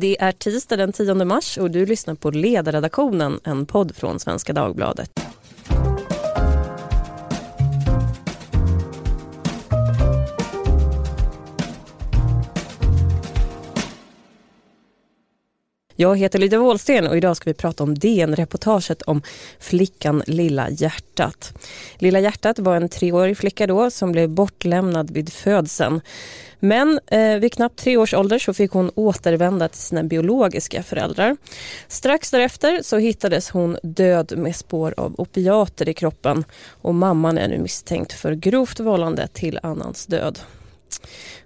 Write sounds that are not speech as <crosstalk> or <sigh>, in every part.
Det är tisdag den 10 mars och du lyssnar på Ledarredaktionen, en podd från Svenska Dagbladet. Jag heter Lydia Wåhlsten och idag ska vi prata om DN-reportaget om flickan Lilla hjärtat. Lilla hjärtat var en treårig flicka då som blev bortlämnad vid födseln. Men eh, vid knappt tre års ålder så fick hon återvända till sina biologiska föräldrar. Strax därefter så hittades hon död med spår av opiater i kroppen och mamman är nu misstänkt för grovt vållande till annans död.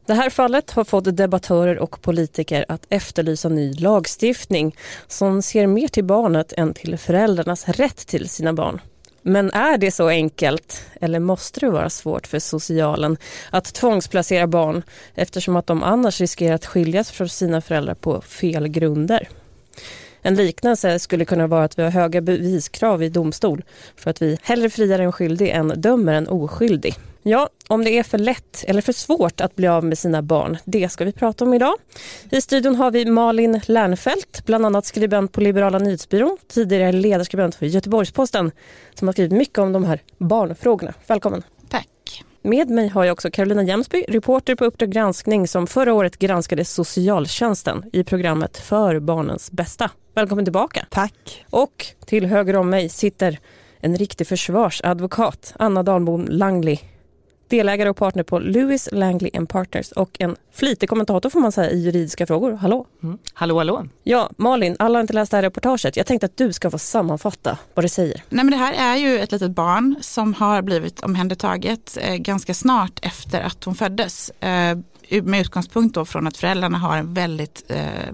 Det här fallet har fått debattörer och politiker att efterlysa ny lagstiftning som ser mer till barnet än till föräldrarnas rätt till sina barn. Men är det så enkelt eller måste det vara svårt för socialen att tvångsplacera barn eftersom att de annars riskerar att skiljas från sina föräldrar på fel grunder? En liknelse skulle kunna vara att vi har höga beviskrav i domstol för att vi hellre friar en skyldig än dömer en oskyldig. Ja, om det är för lätt eller för svårt att bli av med sina barn, det ska vi prata om idag. I studion har vi Malin Lernfelt, bland annat skribent på Liberala nyhetsbyrån, tidigare ledarskribent för Göteborgs-Posten, som har skrivit mycket om de här barnfrågorna. Välkommen. Tack. Med mig har jag också Carolina Jämsby, reporter på Uppdrag granskning som förra året granskade socialtjänsten i programmet För barnens bästa. Välkommen tillbaka. Tack. Och till höger om mig sitter en riktig försvarsadvokat, Anna Dahlbom Langley delägare och partner på Lewis Langley Partners och en flitig kommentator får man säga i juridiska frågor. Hallå! Mm. Hallå, hallå! Ja, Malin, alla har inte läst det här reportaget. Jag tänkte att du ska få sammanfatta vad det säger. Nej, men det här är ju ett litet barn som har blivit omhändertaget eh, ganska snart efter att hon föddes. Eh, med utgångspunkt då från att föräldrarna har en väldigt eh,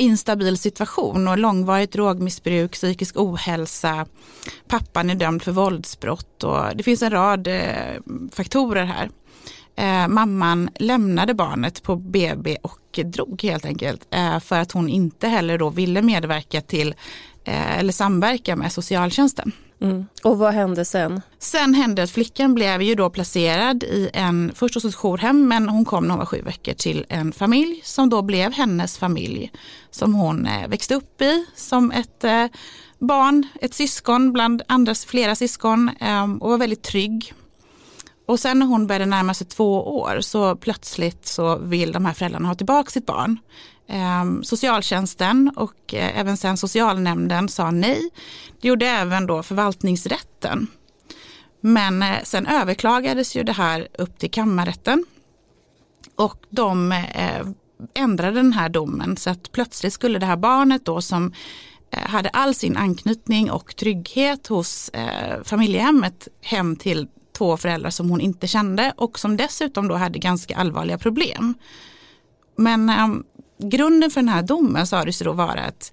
instabil situation och långvarigt drogmissbruk, psykisk ohälsa, pappan är dömd för våldsbrott och det finns en rad eh, faktorer här. Eh, mamman lämnade barnet på BB och drog helt enkelt eh, för att hon inte heller då ville medverka till eh, eller samverka med socialtjänsten. Mm. Och vad hände sen? Sen hände att flickan blev ju då placerad i en, först hos ett jourhem, men hon kom när hon var sju veckor till en familj som då blev hennes familj. Som hon eh, växte upp i som ett eh, barn, ett syskon bland andras flera syskon ehm, och var väldigt trygg. Och sen när hon började närma sig två år så plötsligt så vill de här föräldrarna ha tillbaka sitt barn. Eh, socialtjänsten och eh, även sen socialnämnden sa nej. Det gjorde även då förvaltningsrätten. Men eh, sen överklagades ju det här upp till kammarrätten. Och de eh, ändrade den här domen så att plötsligt skulle det här barnet då som eh, hade all sin anknytning och trygghet hos eh, familjehemmet hem till två föräldrar som hon inte kände och som dessutom då hade ganska allvarliga problem. Men ehm, grunden för den här domen sa det sig då vara att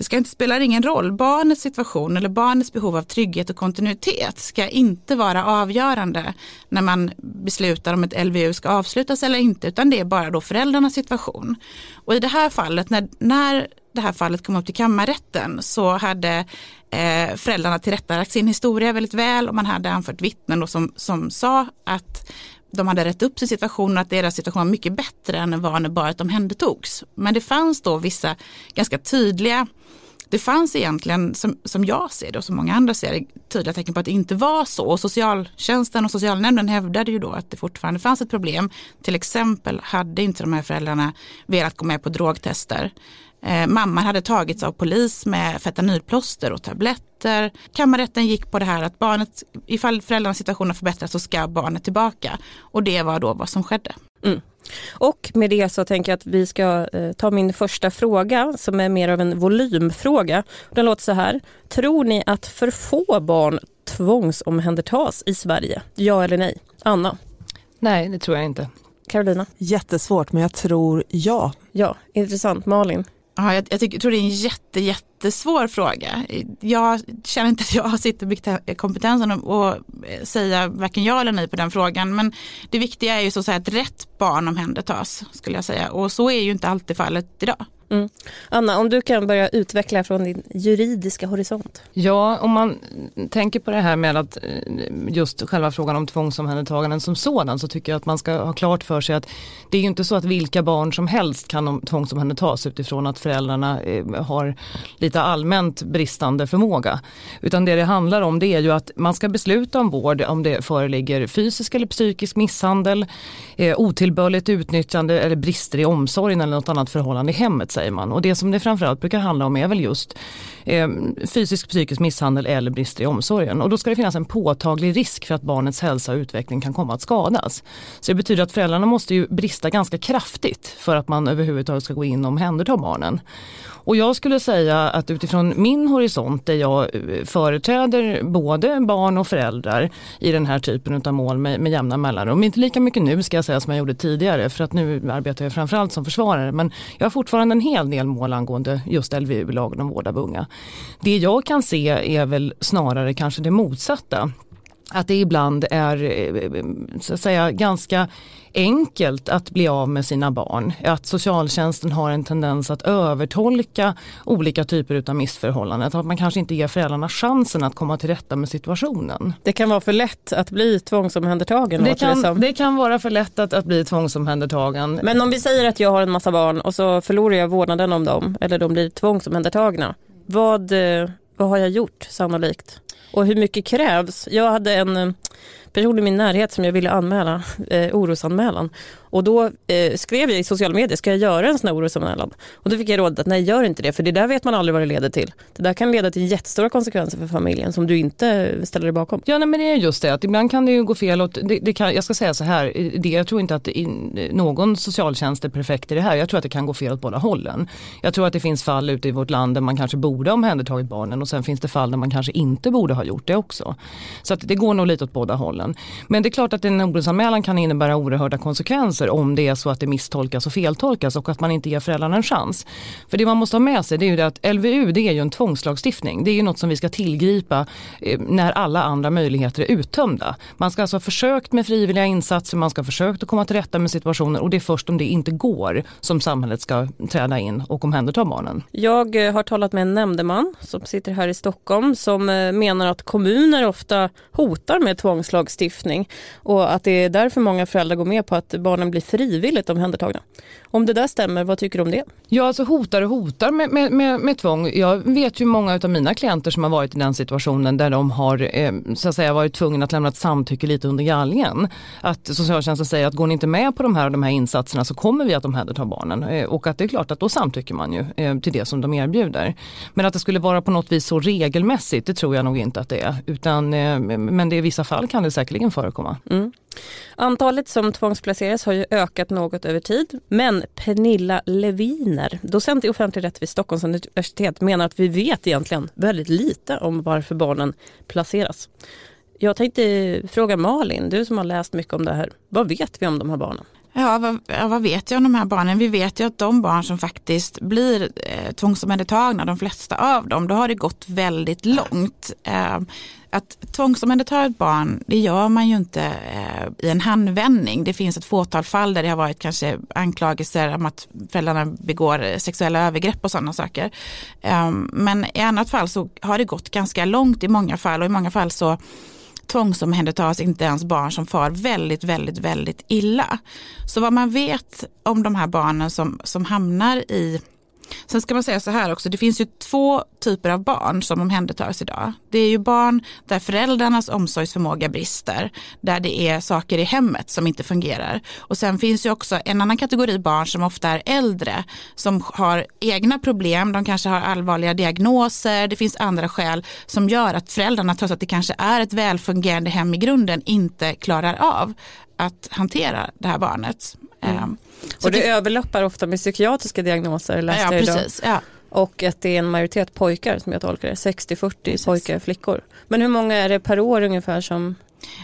det ska inte spela ingen roll, barnets situation eller barnets behov av trygghet och kontinuitet ska inte vara avgörande när man beslutar om ett LVU ska avslutas eller inte, utan det är bara då föräldrarnas situation. Och i det här fallet, när, när det här fallet kom upp till kammarrätten så hade eh, föräldrarna tillrättalagt sin historia väldigt väl och man hade anfört vittnen som, som sa att de hade rätt upp sin situation och att deras situation var mycket bättre än den var när barnet omhändertogs. Men det fanns då vissa ganska tydliga det fanns egentligen, som, som jag ser det och som många andra ser det, tydliga tecken på att det inte var så. Och socialtjänsten och socialnämnden hävdade ju då att det fortfarande fanns ett problem. Till exempel hade inte de här föräldrarna velat gå med på drogtester. Eh, mamman hade tagits av polis med fentanylplåster och tabletter. Kammarrätten gick på det här att barnet, ifall föräldrarnas situation har förbättrats så ska barnet tillbaka. Och det var då vad som skedde. Mm. Och med det så tänker jag att vi ska eh, ta min första fråga som är mer av en volymfråga. Den låter så här. Tror ni att för få barn tvångsomhändertas i Sverige? Ja eller nej? Anna? Nej, det tror jag inte. Carolina? Jättesvårt, men jag tror ja. Ja, intressant. Malin? Ja, jag, jag, tycker, jag tror det är en jätte, jättesvår fråga. Jag känner inte att jag har kompetensen att säga varken ja eller nej på den frågan. Men det viktiga är ju så att säga att rätt barn omhändertas skulle jag säga. Och så är ju inte alltid fallet idag. Mm. Anna, om du kan börja utveckla från din juridiska horisont. Ja, om man tänker på det här med att eh, just själva frågan om tvångsomhändertaganden som sådan så tycker jag att man ska ha klart för sig att det är ju inte så att vilka barn som helst kan tvångsomhändertas utifrån att föräldrarna eh, har lite allmänt bristande förmåga. Utan det det handlar om det är ju att man ska besluta om vård om det föreligger fysisk eller psykisk misshandel, eh, otillbörligt utnyttjande eller brister i omsorgen eller något annat förhållande i hemmet säger man. Och det som det framförallt brukar handla om är väl just eh, fysisk psykisk misshandel eller brister i omsorgen. Och då ska det finnas en påtaglig risk för att barnets hälsa och utveckling kan komma att skadas. Så det betyder att föräldrarna måste ju brista ganska kraftigt för att man överhuvudtaget ska gå in och omhänderta barnen. Och jag skulle säga att utifrån min horisont där jag eh, företräder både barn och föräldrar i den här typen av mål med, med jämna mellanrum. Inte lika mycket nu ska jag säga som jag gjorde tidigare för att nu arbetar jag framförallt som försvarare men jag har fortfarande en hel del mål angående just LVU, lagen om vård av unga. Det jag kan se är väl snarare kanske det motsatta att det ibland är eh, så att säga ganska enkelt att bli av med sina barn. Att socialtjänsten har en tendens att övertolka olika typer av missförhållanden. Att man kanske inte ger föräldrarna chansen att komma till rätta med situationen. Det kan vara för lätt att bli tvångsomhändertagen? Det kan, det, det kan vara för lätt att, att bli tvångsomhändertagen. Men om vi säger att jag har en massa barn och så förlorar jag vårdnaden om dem eller de blir tvångsomhändertagna. Vad, eh, vad har jag gjort sannolikt? Och hur mycket krävs? Jag hade en eh, person i min närhet som jag ville anmäla, eh, orosanmälan. Och då eh, skrev jag i sociala medier, ska jag göra en sån här orosanmälan? Och då fick jag rådet att nej, gör inte det, för det där vet man aldrig vad det leder till. Det där kan leda till jättestora konsekvenser för familjen som du inte ställer dig bakom. Ja, nej, men det är just det, att ibland kan det ju gå fel. Och det, det kan, jag ska säga så här, det, jag tror inte att in, någon socialtjänst är perfekt i det här. Jag tror att det kan gå fel åt båda hållen. Jag tror att det finns fall ute i vårt land där man kanske borde ha omhändertagit barnen och sen finns det fall där man kanske inte borde ha gjort det också. Så att det går nog lite åt båda hållen. Men det är klart att en orosanmälan kan innebära oerhörda konsekvenser om det är så att det misstolkas och feltolkas och att man inte ger föräldrarna en chans. För det man måste ha med sig det är ju det att LVU det är ju en tvångslagstiftning. Det är ju något som vi ska tillgripa eh, när alla andra möjligheter är uttömda. Man ska alltså ha försökt med frivilliga insatser, man ska ha försökt att komma till rätta med situationer och det är först om det inte går som samhället ska träda in och omhänderta barnen. Jag eh, har talat med en nämndeman som sitter här i Stockholm som eh, menar att kommuner ofta hotar med tvångslagstiftning och att det är därför många föräldrar går med på att barnen blir frivilligt omhändertagna. Om det där stämmer, vad tycker du om det? Ja, alltså hotar och hotar med, med, med, med tvång. Jag vet ju många av mina klienter som har varit i den situationen där de har eh, så att säga, varit tvungna att lämna ett samtycke lite under galgen. Att socialtjänsten säger att går ni inte med på de här, de här insatserna så kommer vi att omhänderta barnen. Eh, och att det är klart att då samtycker man ju eh, till det som de erbjuder. Men att det skulle vara på något vis så regelmässigt, det tror jag nog inte att det är. Utan, eh, men det, i vissa fall kan det säkerligen förekomma. Mm. Antalet som tvångsplaceras har ju ökat något över tid men Pernilla Leviner, docent i offentlig rätt vid Stockholms universitet menar att vi vet egentligen väldigt lite om varför barnen placeras. Jag tänkte fråga Malin, du som har läst mycket om det här. Vad vet vi om de här barnen? Ja vad, ja, vad vet jag om de här barnen? Vi vet ju att de barn som faktiskt blir eh, tvångsomhändertagna, de flesta av dem, då har det gått väldigt långt. Eh, att tvångsomhänderta ett barn, det gör man ju inte eh, i en handvändning. Det finns ett fåtal fall där det har varit kanske anklagelser om att föräldrarna begår sexuella övergrepp och sådana saker. Eh, men i annat fall så har det gått ganska långt i många fall och i många fall så tvångsomhändertas inte ens barn som far väldigt, väldigt, väldigt illa. Så vad man vet om de här barnen som, som hamnar i Sen ska man säga så här också, det finns ju två typer av barn som omhändertas idag. Det är ju barn där föräldrarnas omsorgsförmåga brister, där det är saker i hemmet som inte fungerar. Och sen finns ju också en annan kategori barn som ofta är äldre, som har egna problem, de kanske har allvarliga diagnoser, det finns andra skäl som gör att föräldrarna, trots att det kanske är ett välfungerande hem i grunden, inte klarar av att hantera det här barnet. Mm. Ehm, och det, det överlappar ofta med psykiatriska diagnoser läste ja, jag idag. Precis, ja. Och att det är en majoritet pojkar som jag tolkar det, 60-40 pojkar och flickor. Men hur många är det per år ungefär som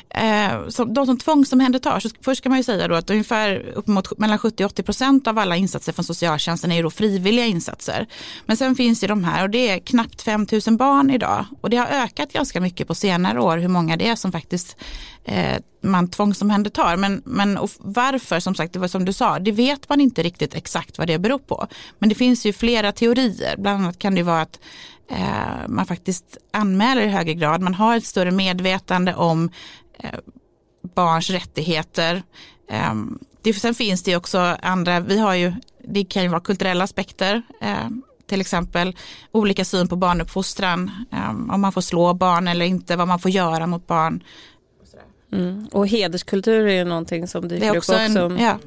Eh, så de som tvångsomhändertar, så först kan man ju säga då att ungefär uppemot mellan 70-80 procent av alla insatser från socialtjänsten är ju då frivilliga insatser. Men sen finns det de här och det är knappt 5 000 barn idag och det har ökat ganska mycket på senare år hur många det är som faktiskt eh, man tvångsomhändertar. Men, men varför, som sagt, det var som du sa, det vet man inte riktigt exakt vad det beror på. Men det finns ju flera teorier, bland annat kan det vara att eh, man faktiskt anmäler i högre grad, man har ett större medvetande om eh, barns rättigheter. Eh, det, sen finns det också andra, vi har ju, det kan ju vara kulturella aspekter, eh, till exempel olika syn på barnuppfostran, ehm, om man får slå barn eller inte, vad man får göra mot barn. Mm. Och hederskultur är någonting som dyker upp också. En, ja.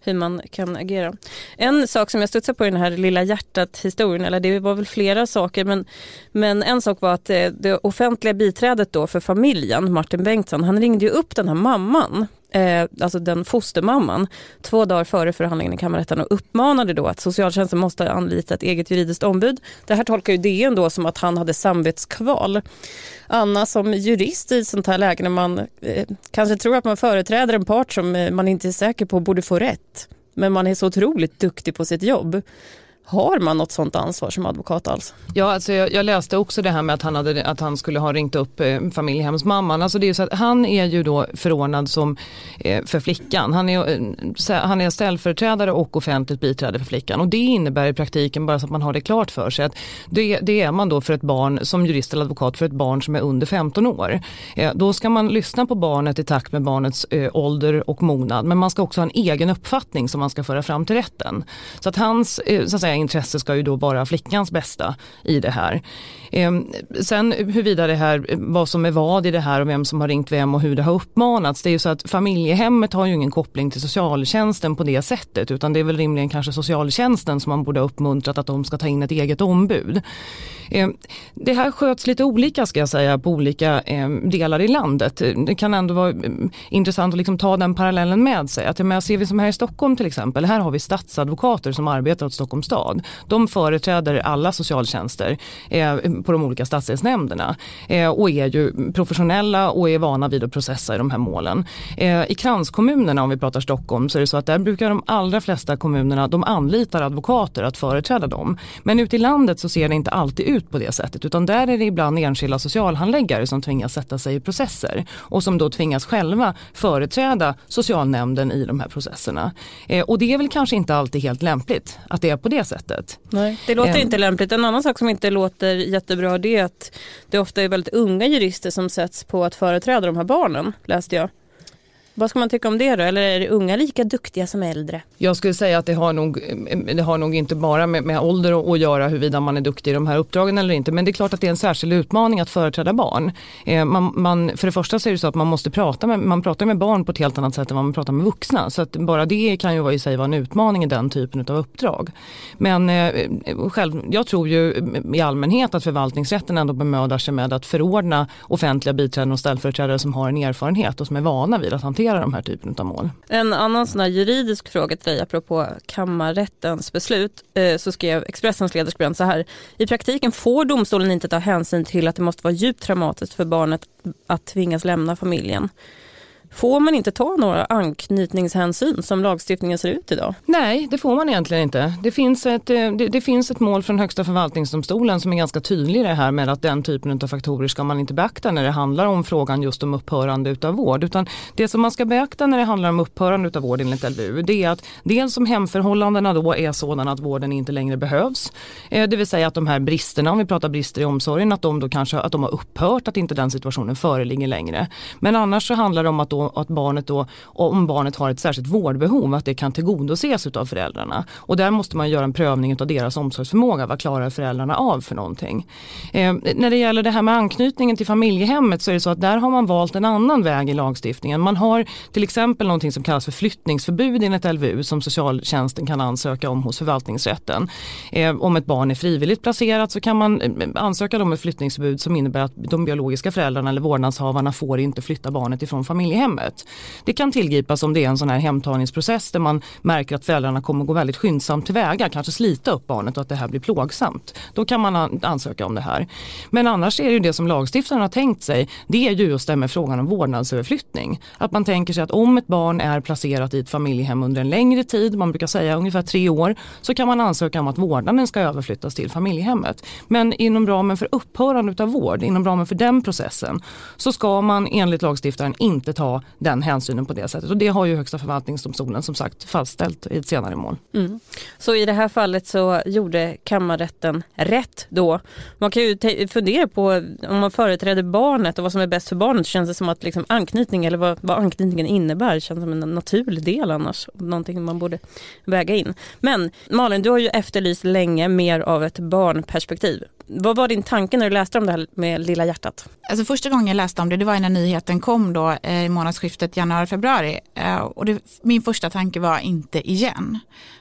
Hur man kan agera. En sak som jag studsar på i den här lilla hjärtat historien, eller det var väl flera saker, men, men en sak var att det, det offentliga biträdet då för familjen, Martin Bengtsson, han ringde ju upp den här mamman eh, alltså den fostermamman, två dagar före förhandlingen i kammarrätten och uppmanade då att socialtjänsten måste anlita ett eget juridiskt ombud. Det här tolkar ju DN då som att han hade samvetskval. Anna, som jurist i sånt här läge när man eh, kanske tror att man företräder en part som eh, man inte är säker på borde få rätt, men man är så otroligt duktig på sitt jobb. Har man något sånt ansvar som advokat alls? Ja, alltså jag, jag, läste också det här med att han, hade, att han skulle ha ringt upp eh, familjehemsmamman. Alltså det är så att han är ju då förordnad som, eh, för flickan. Han är, eh, han är ställföreträdare och offentligt biträde för flickan. Och det innebär i praktiken, bara så att man har det klart för sig, att det, det är man då för ett barn som jurist eller advokat för ett barn som är under 15 år. Eh, då ska man lyssna på barnet i takt med barnets eh, ålder och mognad. Men man ska också ha en egen uppfattning som man ska föra fram till rätten. Så att hans eh, så att säga, intresse ska ju då vara flickans bästa i det här. Ehm, sen huruvida det här, vad som är vad i det här och vem som har ringt vem och hur det har uppmanats. Det är ju så att familjehemmet har ju ingen koppling till socialtjänsten på det sättet utan det är väl rimligen kanske socialtjänsten som man borde ha uppmuntrat att de ska ta in ett eget ombud. Ehm, det här sköts lite olika ska jag säga på olika ehm, delar i landet. Det kan ändå vara ehm, intressant att liksom ta den parallellen med sig. Att, jag ser vi som här i Stockholm till exempel, här har vi stadsadvokater som arbetar åt Stockholms stad. De företräder alla socialtjänster eh, på de olika stadsdelsnämnderna eh, och är ju professionella och är vana vid att processa i de här målen. Eh, I kranskommunerna om vi pratar Stockholm så är det så att där brukar de allra flesta kommunerna de anlitar advokater att företräda dem. Men ute i landet så ser det inte alltid ut på det sättet utan där är det ibland enskilda socialhandläggare som tvingas sätta sig i processer och som då tvingas själva företräda socialnämnden i de här processerna. Eh, och det är väl kanske inte alltid helt lämpligt att det är på det sättet. Nej, det låter inte lämpligt. En annan sak som inte låter jättebra det är att det ofta är väldigt unga jurister som sätts på att företräda de här barnen, läste jag. Vad ska man tycka om det då? Eller är det unga lika duktiga som äldre? Jag skulle säga att det har nog, det har nog inte bara med, med ålder att göra huruvida man är duktig i de här uppdragen eller inte. Men det är klart att det är en särskild utmaning att företräda barn. Eh, man, man, för det första så är det så att man måste prata med, man pratar med barn på ett helt annat sätt än vad man pratar med vuxna. Så att bara det kan ju i sig vara en utmaning i den typen av uppdrag. Men eh, själv, jag tror ju i allmänhet att förvaltningsrätten ändå bemödar sig med att förordna offentliga biträden och ställföreträdare som har en erfarenhet och som är vana vid att hantera hantera de här typen av mål. En annan sån här juridisk fråga till dig apropå kammarrättens beslut eh, så skrev Expressens ledarskribent så här. I praktiken får domstolen inte ta hänsyn till att det måste vara djupt traumatiskt för barnet att tvingas lämna familjen. Får man inte ta några anknytningshänsyn som lagstiftningen ser ut idag? Nej, det får man egentligen inte. Det finns ett, eh, det, det, finns ett mål från Högsta förvaltningsdomstolen som är ganska tydlig i det här med att den typen av faktorer ska man inte beakta när det handlar om frågan just om upphörande utav vård. Utan det som man ska beakta när det handlar om upphörande utav vård enligt LVU det är att dels om hemförhållandena då är sådana att vården inte längre behövs. Eh, det vill säga att de här bristerna, om vi pratar brister i omsorgen, att de då kanske att de har upphört, att inte den situationen föreligger längre. Men annars så handlar det om att då att barnet då, om barnet har ett särskilt vårdbehov, att det kan tillgodoses av föräldrarna. Och där måste man göra en prövning av deras omsorgsförmåga, vad klarar föräldrarna av för någonting. Eh, när det gäller det här med anknytningen till familjehemmet så är det så att där har man valt en annan väg i lagstiftningen. Man har till exempel någonting som kallas för flyttningsförbud enligt LVU som socialtjänsten kan ansöka om hos förvaltningsrätten. Eh, om ett barn är frivilligt placerat så kan man eh, ansöka om ett flyttningsförbud som innebär att de biologiska föräldrarna eller vårdnadshavarna får inte flytta barnet ifrån familjehemmet hemmet. Det kan tillgripas om det är en sån här hemtagningsprocess där man märker att föräldrarna kommer gå väldigt skyndsamt tillväga, kanske slita upp barnet och att det här blir plågsamt. Då kan man ansöka om det här. Men annars är det ju det som lagstiftaren har tänkt sig, det är ju just det med frågan om vårdnadsöverflyttning. Att man tänker sig att om ett barn är placerat i ett familjehem under en längre tid, man brukar säga ungefär tre år, så kan man ansöka om att vårdnaden ska överflyttas till familjehemmet. Men inom ramen för upphörande av vård, inom ramen för den processen, så ska man enligt lagstiftaren inte ta den hänsynen på det sättet. Och det har ju Högsta förvaltningsdomstolen som sagt fastställt i ett senare mål. Mm. Så i det här fallet så gjorde kammarrätten rätt då. Man kan ju fundera på om man företräder barnet och vad som är bäst för barnet. Känns det som att liksom anknytning eller vad, vad anknytningen innebär känns som en naturlig del annars. Någonting man borde väga in. Men Malin, du har ju efterlyst länge mer av ett barnperspektiv. Vad var din tanke när du läste om det här med Lilla hjärtat? Alltså första gången jag läste om det, det var när nyheten kom då eh, i månadsskiftet januari-februari. Eh, och det, min första tanke var inte igen.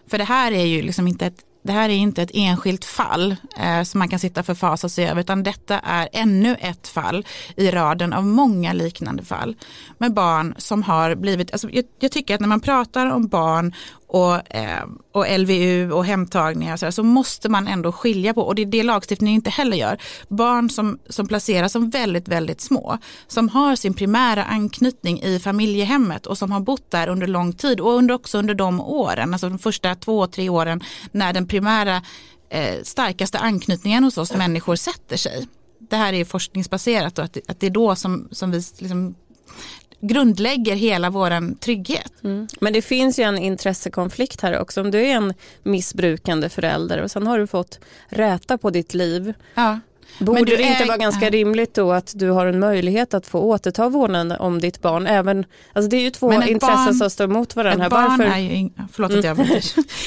För det här är ju liksom inte ett det här är inte ett enskilt fall eh, som man kan sitta och förfasa sig över utan detta är ännu ett fall i raden av många liknande fall med barn som har blivit, alltså jag, jag tycker att när man pratar om barn och, eh, och LVU och hemtagningar så, så, måste man ändå skilja på, och det är det lagstiftningen inte heller gör, barn som, som placeras som väldigt, väldigt små, som har sin primära anknytning i familjehemmet och som har bott där under lång tid och under, också under de åren, alltså de första två, tre åren när den primära eh, starkaste anknytningen hos oss människor sätter sig. Det här är forskningsbaserat och att, att det är då som, som vi liksom grundlägger hela vår trygghet. Mm. Men det finns ju en intressekonflikt här också. Om du är en missbrukande förälder och sen har du fått räta på ditt liv ja. Borde det inte vara ganska rimligt då att du har en möjlighet att få återta vårdnaden om ditt barn? Även, alltså det är ju två intressen barn, som står mot varandra. Ett barn Varför? är ju in, förlåt att jag mm. <laughs>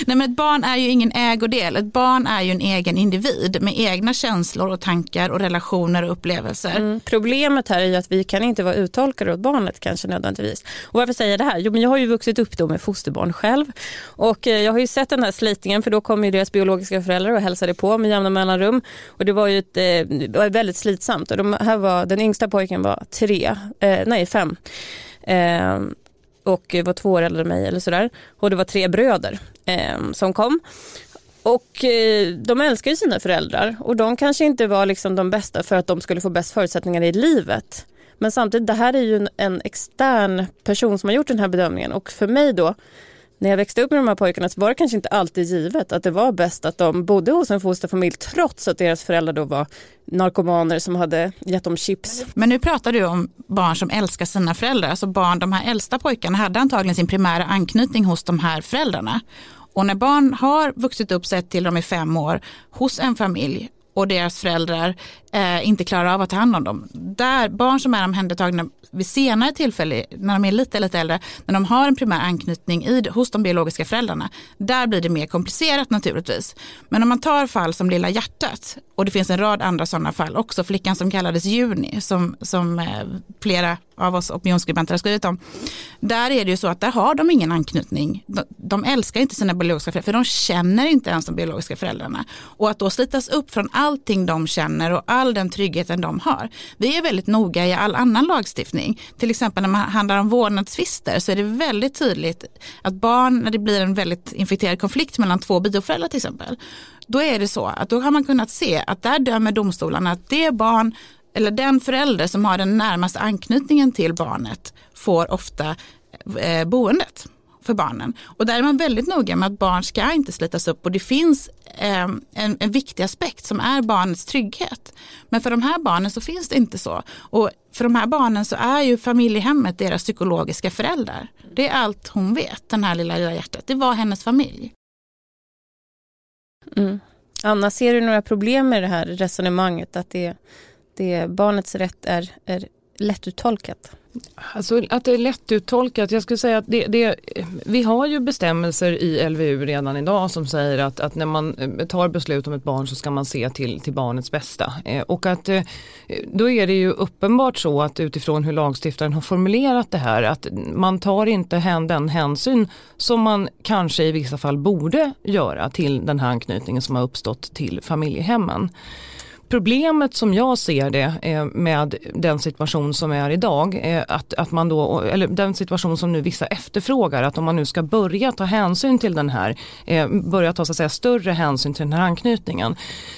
Nej, men Ett barn är ju ingen ägodel. Ett barn är ju en egen individ med egna känslor och tankar och relationer och upplevelser. Mm. Problemet här är ju att vi kan inte vara uttolkare åt barnet kanske nödvändigtvis. Och varför säger jag det här? Jo, men jag har ju vuxit upp då med fosterbarn själv och eh, jag har ju sett den här slitningen för då kommer ju deras biologiska föräldrar och hälsade på med jämna mellanrum och det var ju ett eh, det var väldigt slitsamt. Och de här var, den yngsta pojken var tre, eh, nej fem. Eh, och var två år äldre än mig eller sådär. Och det var tre bröder eh, som kom. Och eh, de älskar ju sina föräldrar och de kanske inte var liksom de bästa för att de skulle få bäst förutsättningar i livet. Men samtidigt, det här är ju en, en extern person som har gjort den här bedömningen och för mig då när jag växte upp med de här pojkarna så var det kanske inte alltid givet att det var bäst att de bodde hos en fosterfamilj trots att deras föräldrar då var narkomaner som hade gett dem chips. Men nu pratar du om barn som älskar sina föräldrar, alltså barn, de här äldsta pojkarna hade antagligen sin primära anknytning hos de här föräldrarna. Och när barn har vuxit upp sett till de är fem år hos en familj och deras föräldrar eh, inte klarar av att ta hand om dem. Där, barn som är omhändertagna vid senare tillfälle, när de är lite, lite äldre, när de har en primär anknytning i, hos de biologiska föräldrarna, där blir det mer komplicerat naturligtvis. Men om man tar fall som Lilla hjärtat, och det finns en rad andra sådana fall också, flickan som kallades Juni, som, som eh, flera av oss opinionsskribenter har skrivit om. Där är det ju så att där har de ingen anknytning. De, de älskar inte sina biologiska föräldrar, för de känner inte ens de biologiska föräldrarna. Och att då slitas upp från allting de känner och all all den tryggheten de har. Vi är väldigt noga i all annan lagstiftning. Till exempel när man handlar om vårdnadstvister så är det väldigt tydligt att barn, när det blir en väldigt infekterad konflikt mellan två bioföräldrar till exempel, då är det så att då har man kunnat se att där dömer domstolarna att det barn eller den förälder som har den närmaste anknytningen till barnet får ofta eh, boendet för barnen. Och där är man väldigt noga med att barn ska inte slitas upp och det finns eh, en, en viktig aspekt som är barnets trygghet. Men för de här barnen så finns det inte så. Och för de här barnen så är ju familjehemmet deras psykologiska föräldrar. Det är allt hon vet, den här lilla, lilla hjärtat. Det var hennes familj. Mm. Anna, ser du några problem med det här resonemanget att det, det barnets rätt är, är lättuttolkat? Alltså att det är lättuttolkat, jag skulle säga att det, det, vi har ju bestämmelser i LVU redan idag som säger att, att när man eh, tar beslut om ett barn så ska man se till, till barnets bästa. Eh, och att eh, då är det ju uppenbart så att utifrån hur lagstiftaren har formulerat det här att man tar inte den hänsyn som man kanske i vissa fall borde göra till den här anknytningen som har uppstått till familjehemmen. Problemet som jag ser det eh, med den situation som är idag, att, att man då, eller den situation som nu vissa efterfrågar, att om man nu ska börja ta hänsyn till den här, eh, börja ta så att säga, större hänsyn till den här anknytningen.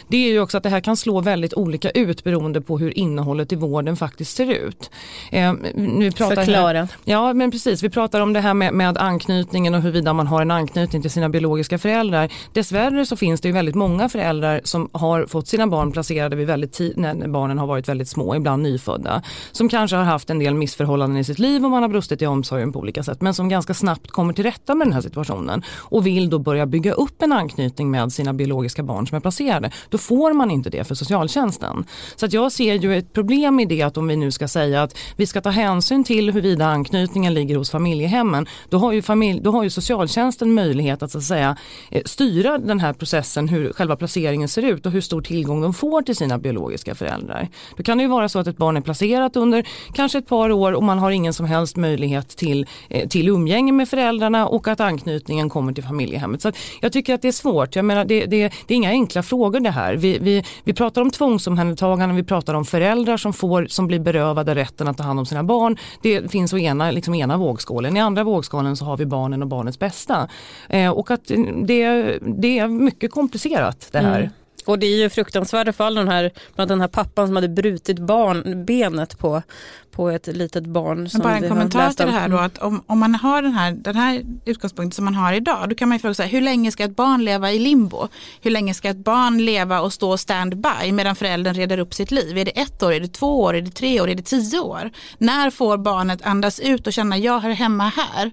Det är ju också att det här kan slå väldigt olika ut beroende på hur innehållet i vården faktiskt ser ut. Eh, nu pratar Förklara. Här, ja men precis, vi pratar om det här med, med anknytningen och huruvida man har en anknytning till sina biologiska föräldrar. Dessvärre så finns det ju väldigt många föräldrar som har fått sina barn placerade vi väldigt tid, när barnen har varit väldigt små, ibland nyfödda. Som kanske har haft en del missförhållanden i sitt liv och man har brustit i omsorgen på olika sätt. Men som ganska snabbt kommer till rätta med den här situationen och vill då börja bygga upp en anknytning med sina biologiska barn som är placerade. Då får man inte det för socialtjänsten. Så att jag ser ju ett problem i det att om vi nu ska säga att vi ska ta hänsyn till huruvida anknytningen ligger hos familjehemmen. Då har ju, familj, då har ju socialtjänsten möjlighet att, så att säga, eh, styra den här processen, hur själva placeringen ser ut och hur stor tillgång de får till sina biologiska föräldrar. Då kan det ju vara så att ett barn är placerat under kanske ett par år och man har ingen som helst möjlighet till, eh, till umgänge med föräldrarna och att anknytningen kommer till familjehemmet. Så jag tycker att det är svårt. Jag menar, det, det, det är inga enkla frågor det här. Vi, vi, vi pratar om tvångsomhändertagande, vi pratar om föräldrar som, får, som blir berövade rätten att ta hand om sina barn. Det finns å ena, liksom ena vågskålen. I andra vågskålen så har vi barnen och barnets bästa. Eh, och att mm, det, det är mycket komplicerat det här. Mm. Och det är ju fruktansvärda fall, den här, den här pappan som hade brutit barn, benet på, på ett litet barn. Men bara en kommentar till det här då, att om, om man har den här, den här utgångspunkten som man har idag, då kan man ju fråga sig hur länge ska ett barn leva i limbo? Hur länge ska ett barn leva och stå standby medan föräldern reder upp sitt liv? Är det ett år, är det två år, är det tre år, är det tio år? När får barnet andas ut och känna jag hör hemma här?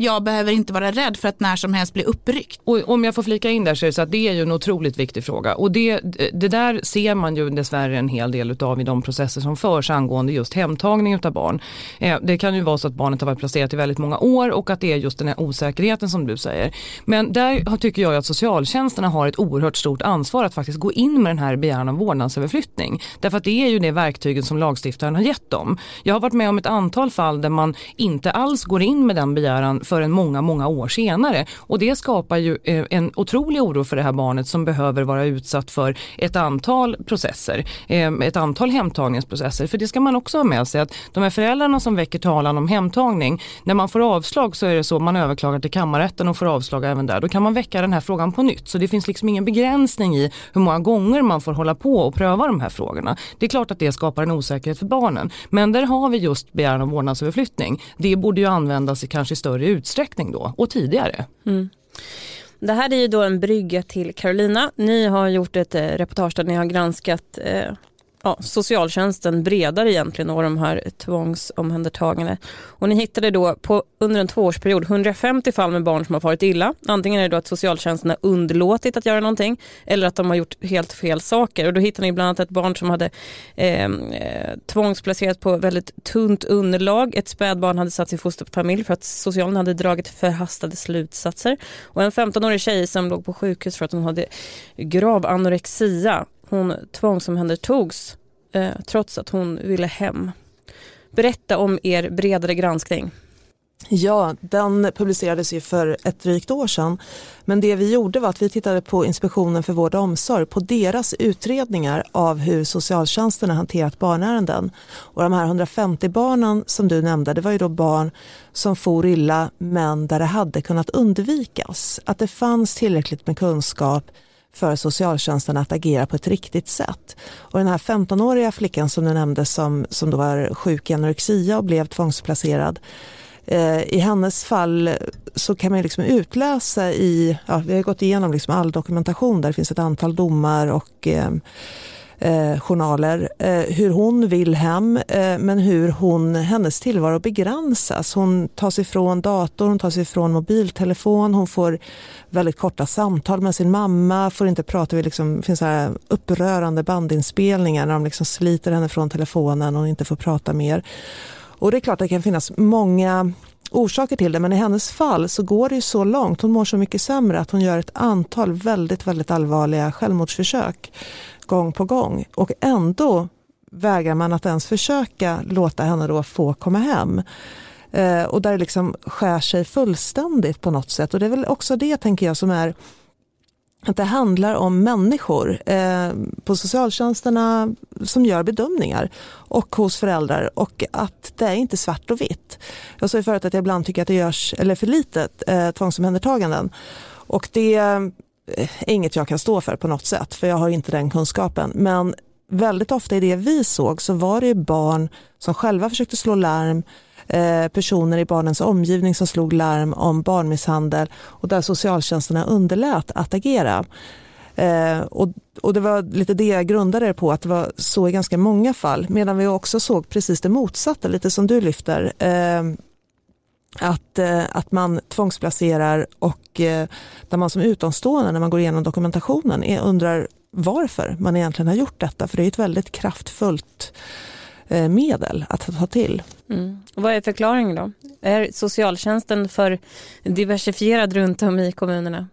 Jag behöver inte vara rädd för att när som helst bli uppryckt. Och om jag får flika in där så är det så att det är ju en otroligt viktig fråga och det, det där ser man ju dessvärre en hel del utav i de processer som förs angående just hemtagning utav barn. Eh, det kan ju vara så att barnet har varit placerat i väldigt många år och att det är just den här osäkerheten som du säger. Men där tycker jag att socialtjänsterna har ett oerhört stort ansvar att faktiskt gå in med den här begäran om vårdnadsöverflyttning. Därför att det är ju det verktyget som lagstiftaren har gett dem. Jag har varit med om ett antal fall där man inte alls går in med den begäran förrän många, många år senare. Och det skapar ju eh, en otrolig oro för det här barnet som behöver vara utsatt för ett antal processer, eh, ett antal hemtagningsprocesser. För det ska man också ha med sig att de här föräldrarna som väcker talan om hemtagning, när man får avslag så är det så man överklagar till kammarrätten och får avslag även där. Då kan man väcka den här frågan på nytt. Så det finns liksom ingen begränsning i hur många gånger man får hålla på och pröva de här frågorna. Det är klart att det skapar en osäkerhet för barnen. Men där har vi just begäran om vårdnadsöverflyttning. Det borde ju användas i kanske större utsträckning utsträckning då och tidigare. Mm. Det här är ju då en brygga till Carolina. Ni har gjort ett eh, reportage där ni har granskat eh, ja, socialtjänsten bredare egentligen och de här tvångsomhändertagande. Och ni hittade då på, under en tvåårsperiod 150 fall med barn som har farit illa. Antingen är det då att socialtjänsten har underlåtit att göra någonting eller att de har gjort helt fel saker. Och då hittade ni bland annat ett barn som hade ehm, eh, tvångsplacerats på väldigt tunt underlag. Ett spädbarn hade satts i fosterfamilj för att socialen hade dragit förhastade slutsatser. Och en 15-årig tjej som låg på sjukhus för att hon hade grav anorexia hon tvångsomhändertogs eh, trots att hon ville hem. Berätta om er bredare granskning. Ja, den publicerades ju för ett drygt år sedan. Men det vi gjorde var att vi tittade på Inspektionen för vård och omsorg, på deras utredningar av hur socialtjänsten har hanterat barnärenden. Och de här 150 barnen som du nämnde, det var ju då barn som for illa men där det hade kunnat undvikas. Att det fanns tillräckligt med kunskap för socialtjänsten att agera på ett riktigt sätt. Och den här 15-åriga flickan som du nämnde som, som då var sjuk i anorexia och blev tvångsplacerad eh, i hennes fall så kan man liksom utläsa i, ja, vi har gått igenom liksom all dokumentation där det finns ett antal domar och eh, eh, journaler, eh, hur hon vill hem eh, men hur hon, hennes tillvaro begränsas. Hon tas ifrån dator, hon tas ifrån mobiltelefon, hon får väldigt korta samtal med sin mamma, får inte prata, liksom, det liksom, finns så upprörande bandinspelningar när de liksom sliter henne från telefonen och hon inte får prata mer. Och det är klart att det kan finnas många orsaker till det men i hennes fall så går det så långt, hon mår så mycket sämre att hon gör ett antal väldigt, väldigt allvarliga självmordsförsök gång på gång och ändå vägrar man att ens försöka låta henne då få komma hem. Eh, och där det liksom skär sig fullständigt på något sätt och det är väl också det tänker jag som är att det handlar om människor eh, på socialtjänsterna som gör bedömningar och hos föräldrar och att det är inte svart och vitt. Jag sa ju förut att jag ibland tycker att det görs eller för lite eh, tvångsomhändertaganden och det är inget jag kan stå för på något sätt för jag har inte den kunskapen men väldigt ofta i det vi såg så var det barn som själva försökte slå larm Eh, personer i barnens omgivning som slog larm om barnmisshandel och där socialtjänsterna underlät att agera. Eh, och, och, det var lite det jag grundade det på, att det var så i ganska många fall. Medan vi också såg precis det motsatta, lite som du lyfter. Eh, att, eh, att man tvångsplacerar och eh, där man som utomstående när man går igenom dokumentationen är, undrar varför man egentligen har gjort detta. För det är ett väldigt kraftfullt Eh, medel att ta till. Mm. vad är förklaringen då? Är socialtjänsten för diversifierad runt om i kommunerna?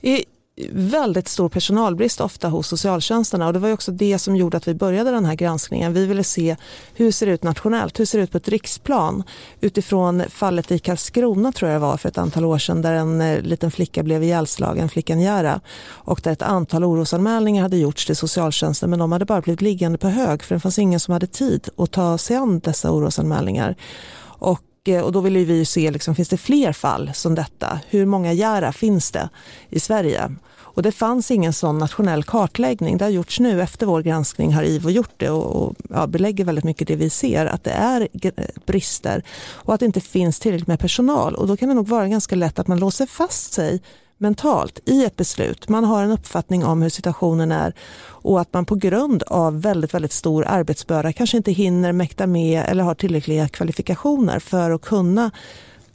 I, väldigt stor personalbrist ofta hos socialtjänsterna och det var också det som gjorde att vi började den här granskningen. Vi ville se hur ser det ut nationellt, hur ser det ut på ett riksplan utifrån fallet i Karlskrona tror jag det var för ett antal år sedan där en eh, liten flicka blev ihjälslagen, flickan Jära och där ett antal orosanmälningar hade gjorts till socialtjänsten men de hade bara blivit liggande på hög för det fanns ingen som hade tid att ta sig an dessa orosanmälningar. Och eh, och då vill vi se, liksom, finns det fler fall som detta? Hur många Jära finns det i Sverige? Och det fanns ingen sån nationell kartläggning. Det har gjorts nu efter vår granskning har IVO gjort det och, och ja, belägger väldigt mycket det vi ser, att det är brister och att det inte finns tillräckligt med personal. Och då kan det nog vara ganska lätt att man låser fast sig mentalt i ett beslut. Man har en uppfattning om hur situationen är och att man på grund av väldigt, väldigt stor arbetsbörda kanske inte hinner mäkta med eller har tillräckliga kvalifikationer för att kunna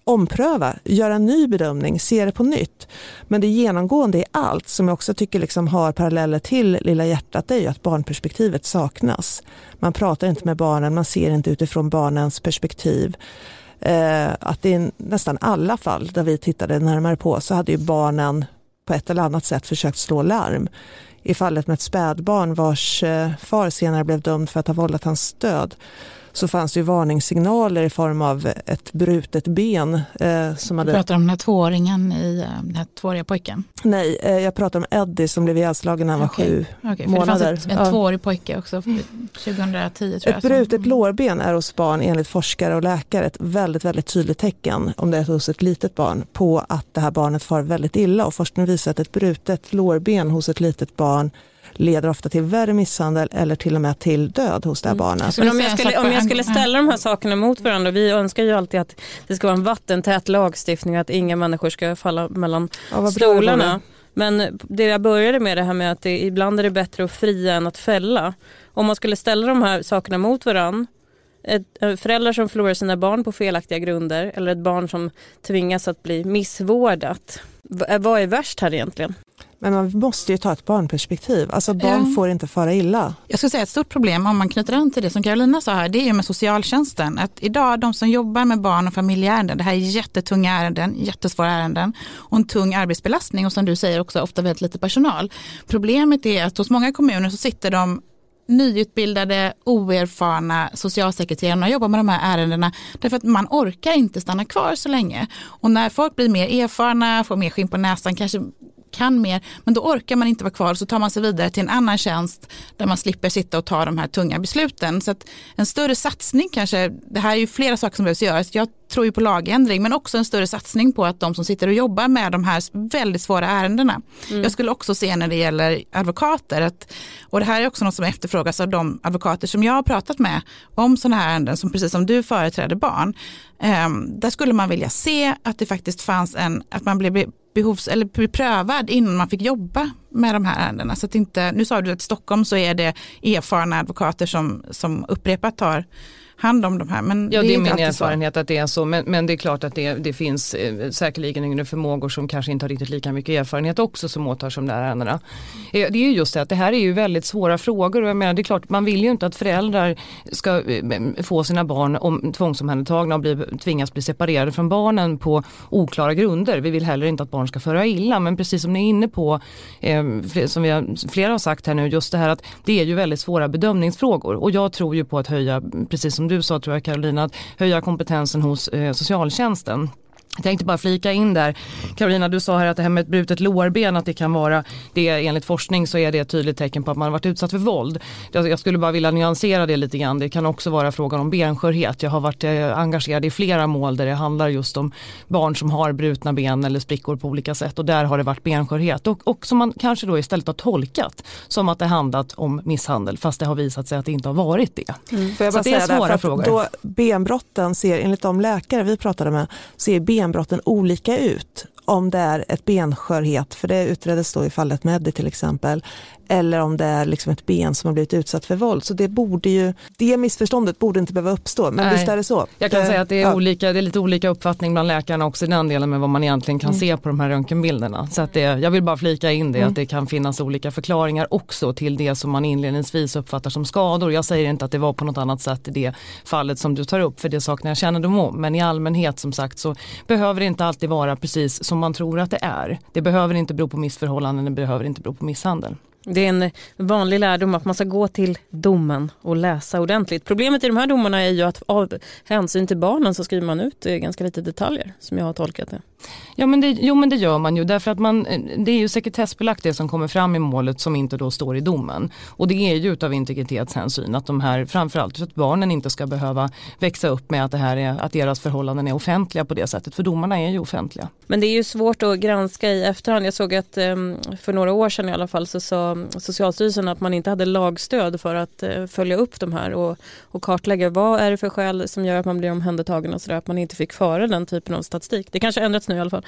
ompröva, göra en ny bedömning, se det på nytt. Men det genomgående i allt som jag också tycker liksom har paralleller till Lilla hjärtat, det är ju att barnperspektivet saknas. Man pratar inte med barnen, man ser inte utifrån barnens perspektiv. Eh, att i nästan alla fall där vi tittade närmare på så hade ju barnen på ett eller annat sätt försökt slå larm. I fallet med ett spädbarn vars eh, far senare blev dömd för att ha vållat hans död så fanns det ju varningssignaler i form av ett brutet ben. Eh, som hade... Du pratar om den här tvååringen i eh, den här tvååriga pojken? Nej, eh, jag pratar om Eddie som blev ihjälslagen när han var okay. sju okay, månader. det fanns ett, en ja. tvåårig pojke också 2010 tror jag. Ett brutet lårben är hos barn enligt forskare och läkare ett väldigt, väldigt tydligt tecken om det är hos ett litet barn på att det här barnet far väldigt illa och forskning visar att ett brutet lårben hos ett litet barn leder ofta till värre misshandel eller till och med till död hos det här mm. barnet. Men om jag, skulle, om jag skulle ställa de här sakerna mot varandra, vi önskar ju alltid att det ska vara en vattentät lagstiftning och att inga människor ska falla mellan ja, stolarna. Men det jag började med det här med att det, ibland är det bättre att fria än att fälla. Om man skulle ställa de här sakerna mot varandra ett, föräldrar som förlorar sina barn på felaktiga grunder eller ett barn som tvingas att bli missvårdat. Vad är värst här egentligen? Men man måste ju ta ett barnperspektiv. Alltså barn ja. får inte fara illa. Jag skulle säga ett stort problem om man knyter an till det som Carolina sa här, det är ju med socialtjänsten. Att idag de som jobbar med barn och familjeärenden, det här är jättetunga ärenden, jättesvåra ärenden och en tung arbetsbelastning och som du säger också ofta väldigt lite personal. Problemet är att hos många kommuner så sitter de nyutbildade, oerfarna socialsekreterarna och jobbar med de här ärendena därför att man orkar inte stanna kvar så länge. Och när folk blir mer erfarna, får mer skinn på näsan, kanske kan mer, men då orkar man inte vara kvar så tar man sig vidare till en annan tjänst där man slipper sitta och ta de här tunga besluten. Så en större satsning kanske, det här är ju flera saker som behövs göras. Jag tror ju på lagändring men också en större satsning på att de som sitter och jobbar med de här väldigt svåra ärendena. Mm. Jag skulle också se när det gäller advokater, att, och det här är också något som efterfrågas av de advokater som jag har pratat med om sådana här ärenden som precis som du företräder barn. Um, där skulle man vilja se att det faktiskt fanns en, att man blev behovs, eller bli prövad innan man fick jobba med de här ärendena. Så att inte, nu sa du att i Stockholm så är det erfarna advokater som, som upprepat tar hand om de här. Men ja, det är, det är min erfarenhet så. att det är så. Men, men det är klart att det, det finns eh, säkerligen yngre förmågor som kanske inte har riktigt lika mycket erfarenhet också som åtar sig de där ärendena. Eh, det är ju just det att det här är ju väldigt svåra frågor och jag menar det är klart man vill ju inte att föräldrar ska eh, få sina barn om, tvångsomhändertagna och bli, tvingas bli separerade från barnen på oklara grunder. Vi vill heller inte att barn ska föra illa men precis som ni är inne på, eh, som vi har, flera har sagt här nu, just det här att det är ju väldigt svåra bedömningsfrågor och jag tror ju på att höja, precis som du sa tror jag Carolina, att höja kompetensen hos eh, socialtjänsten. Jag tänkte bara flika in där. Carolina, du sa här att det här med ett brutet lårben, att det kan vara, det enligt forskning så är det ett tydligt tecken på att man har varit utsatt för våld. Jag skulle bara vilja nyansera det lite grann. Det kan också vara frågan om benskörhet. Jag har varit eh, engagerad i flera mål där det handlar just om barn som har brutna ben eller sprickor på olika sätt och där har det varit benskörhet och, och som man kanske då istället har tolkat som att det handlat om misshandel fast det har visat sig att det inte har varit det. Mm. Får jag bara så det är svåra frågor. Då benbrotten ser, enligt de läkare vi pratade med, ser ben benbrotten olika ut om det är ett benskörhet, för det utreddes då i fallet Meddi till exempel, eller om det är liksom ett ben som har blivit utsatt för våld. Så det borde ju, det missförståndet borde inte behöva uppstå, men Nej. visst är det så. Jag kan det, säga att det är, ja. olika, det är lite olika uppfattning bland läkarna också i den delen med vad man egentligen kan mm. se på de här röntgenbilderna. Så att det, jag vill bara flika in det, mm. att det kan finnas olika förklaringar också till det som man inledningsvis uppfattar som skador. Jag säger inte att det var på något annat sätt i det fallet som du tar upp, för det saknar jag kännedom om. Men i allmänhet som sagt så behöver det inte alltid vara precis som man tror att det är. Det behöver inte bero på missförhållanden, det behöver inte bero på misshandel. Det är en vanlig lärdom att man ska gå till domen och läsa ordentligt. Problemet i de här domarna är ju att av hänsyn till barnen så skriver man ut eh, ganska lite detaljer som jag har tolkat det. Ja men det, jo men det gör man ju därför att man, eh, det är ju sekretessbelagt det som kommer fram i målet som inte då står i domen. Och det är ju utav integritetshänsyn att de här, framförallt för att barnen inte ska behöva växa upp med att, det här är, att deras förhållanden är offentliga på det sättet. För domarna är ju offentliga. Men det är ju svårt att granska i efterhand. Jag såg att ehm, för några år sedan i alla fall så sa Socialstyrelsen att man inte hade lagstöd för att eh, följa upp de här och, och kartlägga vad är det för skäl som gör att man blir omhändertagen och sådär. Att man inte fick föra den typen av statistik. Det kanske ändrats nu i alla fall.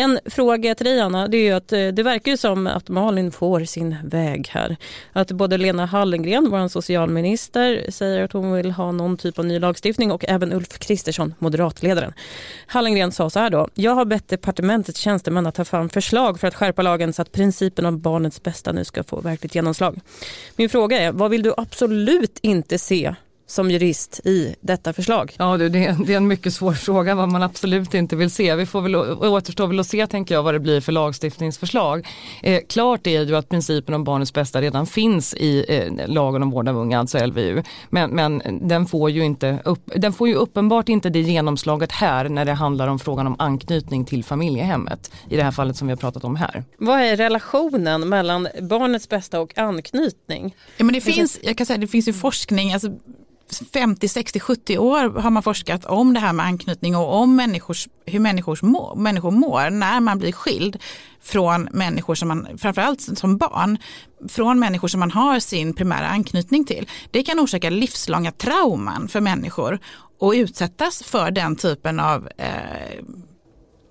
En fråga till dig Anna, det är ju att eh, det verkar ju som att Malin får sin väg här. Att både Lena Hallengren, vår socialminister, säger att hon vill ha någon typ av ny lagstiftning och även Ulf Kristersson, moderatledaren. Hallengren sa så här då, jag har bett departementets tjänstemän att ta fram förslag för att skärpa lagen så att principen om barnets bästa nu ska få verkligt genomslag. Min fråga är, vad vill du absolut inte se som jurist i detta förslag? Ja, det, det är en mycket svår <laughs> fråga vad man absolut inte vill se. Vi får väl återstå väl att se tänker jag vad det blir för lagstiftningsförslag. Eh, klart är ju att principen om barnets bästa redan finns i eh, lagen om vård av unga, alltså LVU. Men, men den, får ju inte upp, den får ju uppenbart inte det genomslaget här när det handlar om frågan om anknytning till familjehemmet. I det här fallet som vi har pratat om här. Vad är relationen mellan barnets bästa och anknytning? Ja, men det, finns, jag kan säga, det finns ju forskning, alltså 50, 60, 70 år har man forskat om det här med anknytning och om människors, hur människors må, människor mår när man blir skild från människor som man, framförallt som barn, från människor som man har sin primära anknytning till. Det kan orsaka livslånga trauman för människor och utsättas för den typen av eh,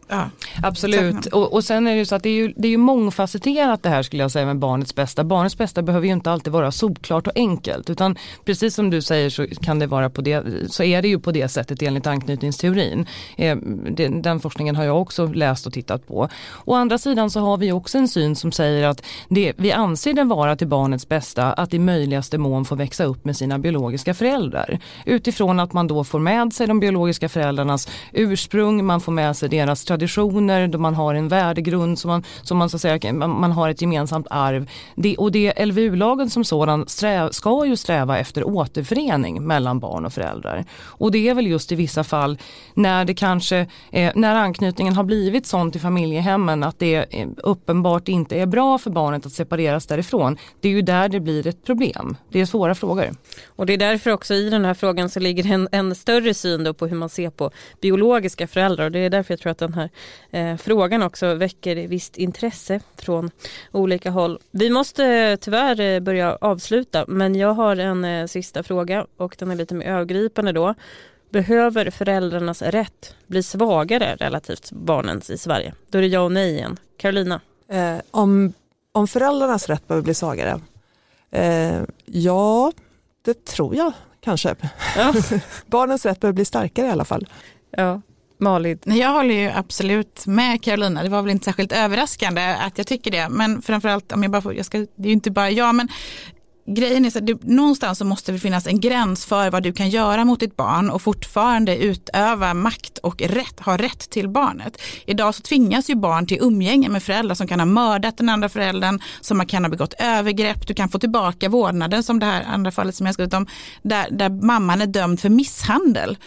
Ja, Absolut, och, och sen är det ju så att det är ju, det är ju mångfacetterat det här skulle jag säga med barnets bästa. Barnets bästa behöver ju inte alltid vara solklart och enkelt utan precis som du säger så kan det vara på det, så är det ju på det sättet enligt anknytningsteorin. Eh, den forskningen har jag också läst och tittat på. Å andra sidan så har vi också en syn som säger att det, vi anser det vara till barnets bästa att i möjligaste mån få växa upp med sina biologiska föräldrar. Utifrån att man då får med sig de biologiska föräldrarnas ursprung, man får med sig deras traditioner, då man har en värdegrund som man, som man, så att säga, man, har ett gemensamt arv. Det, och det LVU-lagen som sådan sträv, ska ju sträva efter återförening mellan barn och föräldrar. Och det är väl just i vissa fall när det kanske, eh, när anknytningen har blivit sånt i familjehemmen att det eh, uppenbart inte är bra för barnet att separeras därifrån. Det är ju där det blir ett problem. Det är svåra frågor. Och det är därför också i den här frågan så ligger en, en större syn på hur man ser på biologiska föräldrar. Och det är därför jag tror att den här eh, frågan också väcker visst intresse från olika håll. Vi måste tyvärr eh, börja avsluta men jag har en eh, sista fråga och den är lite mer övergripande då. Behöver föräldrarnas rätt bli svagare relativt barnens i Sverige? Då är det ja och nej igen. Carolina? Eh, om, om föräldrarnas rätt behöver bli svagare? Eh, ja, det tror jag kanske. Ja. <laughs> Barnens rätt behöver bli starkare i alla fall. Ja. Malin? Jag håller ju absolut med Carolina. Det var väl inte särskilt överraskande att jag tycker det. Men framförallt, om jag bara får, jag ska, det är ju inte bara jag, men grejen är så att någonstans så måste det finnas en gräns för vad du kan göra mot ditt barn och fortfarande utöva makt och rätt, ha rätt till barnet. Idag så tvingas ju barn till umgänge med föräldrar som kan ha mördat den andra föräldern, som kan ha begått övergrepp, du kan få tillbaka vårdnaden som det här andra fallet som jag skrivit om, där, där mamman är dömd för misshandel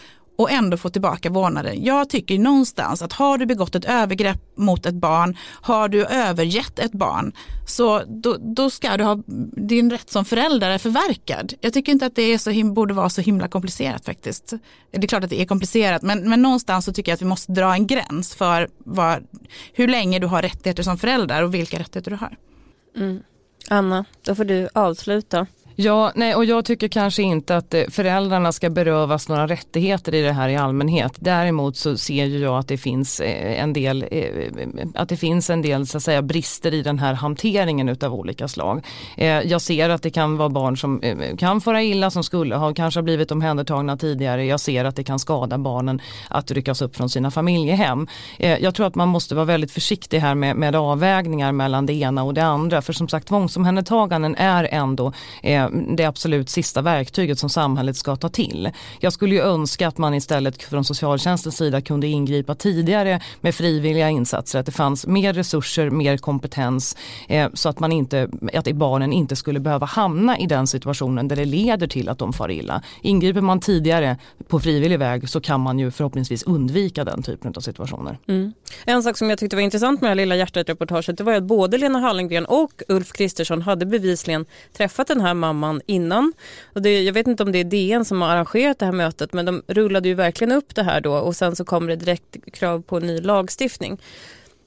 och ändå få tillbaka vårdnaden. Jag tycker någonstans att har du begått ett övergrepp mot ett barn, har du övergett ett barn, så då, då ska du ha din rätt som förälder är förverkad. Jag tycker inte att det är så borde vara så himla komplicerat faktiskt. Det är klart att det är komplicerat, men, men någonstans så tycker jag att vi måste dra en gräns för var, hur länge du har rättigheter som förälder och vilka rättigheter du har. Mm. Anna, då får du avsluta. Ja, nej, och jag tycker kanske inte att eh, föräldrarna ska berövas några rättigheter i det här i allmänhet. Däremot så ser jag att det finns eh, en del, eh, att det finns en del så att säga, brister i den här hanteringen utav olika slag. Jag ser att det kan vara barn som kan fara illa, som skulle ha kanske blivit omhändertagna tidigare. Jag ser att det kan skada barnen att ryckas upp från sina familjehem. Jag tror att man måste vara väldigt försiktig här med, med avvägningar mellan det ena och det andra. För som sagt tvångsomhändertaganden är ändå det absolut sista verktyget som samhället ska ta till. Jag skulle ju önska att man istället från socialtjänstens sida kunde ingripa tidigare med frivilliga insatser, att det fanns mer resurser, mer kompetens eh, så att, man inte, att barnen inte skulle behöva hamna i den situationen där det leder till att de far illa. Ingriper man tidigare på frivillig väg så kan man ju förhoppningsvis undvika den typen av situationer. Mm. En sak som jag tyckte var intressant med det här lilla hjärtat-reportaget det var att både Lena Hallengren och Ulf Kristersson hade bevisligen träffat den här mamman mamman innan. Och det, jag vet inte om det är DN som har arrangerat det här mötet men de rullade ju verkligen upp det här då och sen så kommer det direkt krav på ny lagstiftning.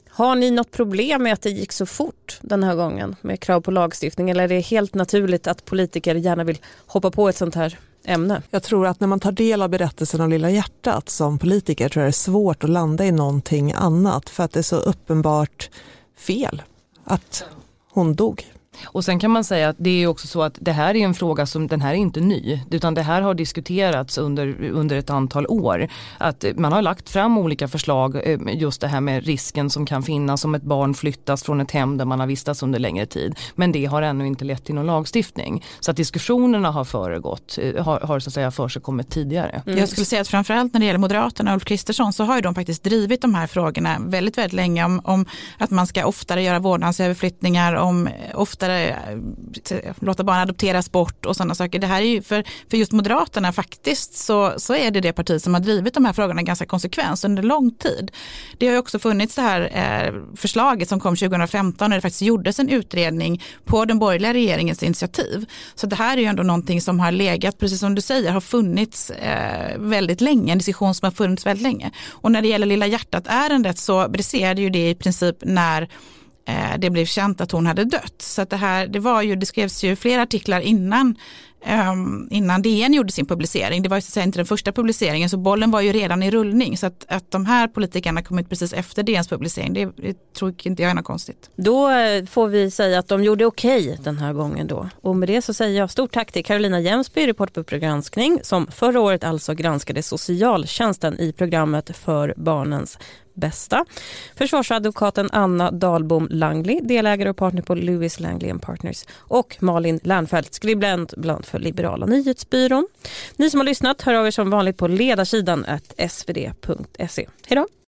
Har ni något problem med att det gick så fort den här gången med krav på lagstiftning eller är det helt naturligt att politiker gärna vill hoppa på ett sånt här ämne? Jag tror att när man tar del av berättelsen om Lilla hjärtat som politiker tror jag det är svårt att landa i någonting annat för att det är så uppenbart fel att hon dog. Och sen kan man säga att det är också så att det här är en fråga som den här är inte ny utan det här har diskuterats under, under ett antal år. Att man har lagt fram olika förslag eh, just det här med risken som kan finnas om ett barn flyttas från ett hem där man har vistats under längre tid. Men det har ännu inte lett till någon lagstiftning. Så att diskussionerna har föregått, eh, har, har så att säga försigkommit tidigare. Mm. Jag skulle säga att framförallt när det gäller Moderaterna och Ulf Kristersson så har ju de faktiskt drivit de här frågorna väldigt, väldigt länge om, om att man ska oftare göra vårdnadsöverflyttningar, om eh, ofta lättare låta barn adopteras bort och sådana saker. Det här är ju för, för just Moderaterna faktiskt så, så är det det parti som har drivit de här frågorna ganska konsekvent under lång tid. Det har ju också funnits det här eh, förslaget som kom 2015 när det faktiskt gjordes en utredning på den borgerliga regeringens initiativ. Så det här är ju ändå någonting som har legat, precis som du säger, har funnits eh, väldigt länge, en diskussion som har funnits väldigt länge. Och när det gäller Lilla hjärtat-ärendet så briserade ju det i princip när Eh, det blev känt att hon hade dött. Så det, här, det, var ju, det skrevs ju flera artiklar innan, um, innan DN gjorde sin publicering. Det var ju så inte den första publiceringen så bollen var ju redan i rullning. Så att, att de här politikerna kom ut precis efter DNs publicering det, det tror inte jag är något konstigt. Då eh, får vi säga att de gjorde okej okay den här gången då. Och med det så säger jag stort tack till Carolina Jemsby, reporter på granskning som förra året alltså granskade socialtjänsten i programmet För barnens bästa. Försvarsadvokaten Anna Dahlbom Langley, delägare och partner på Lewis Langley Partners och Malin Lernfelt, skribent bland för Liberala nyhetsbyrån. Ni som har lyssnat hör av er som vanligt på ledarsidan svd.se. Hej då!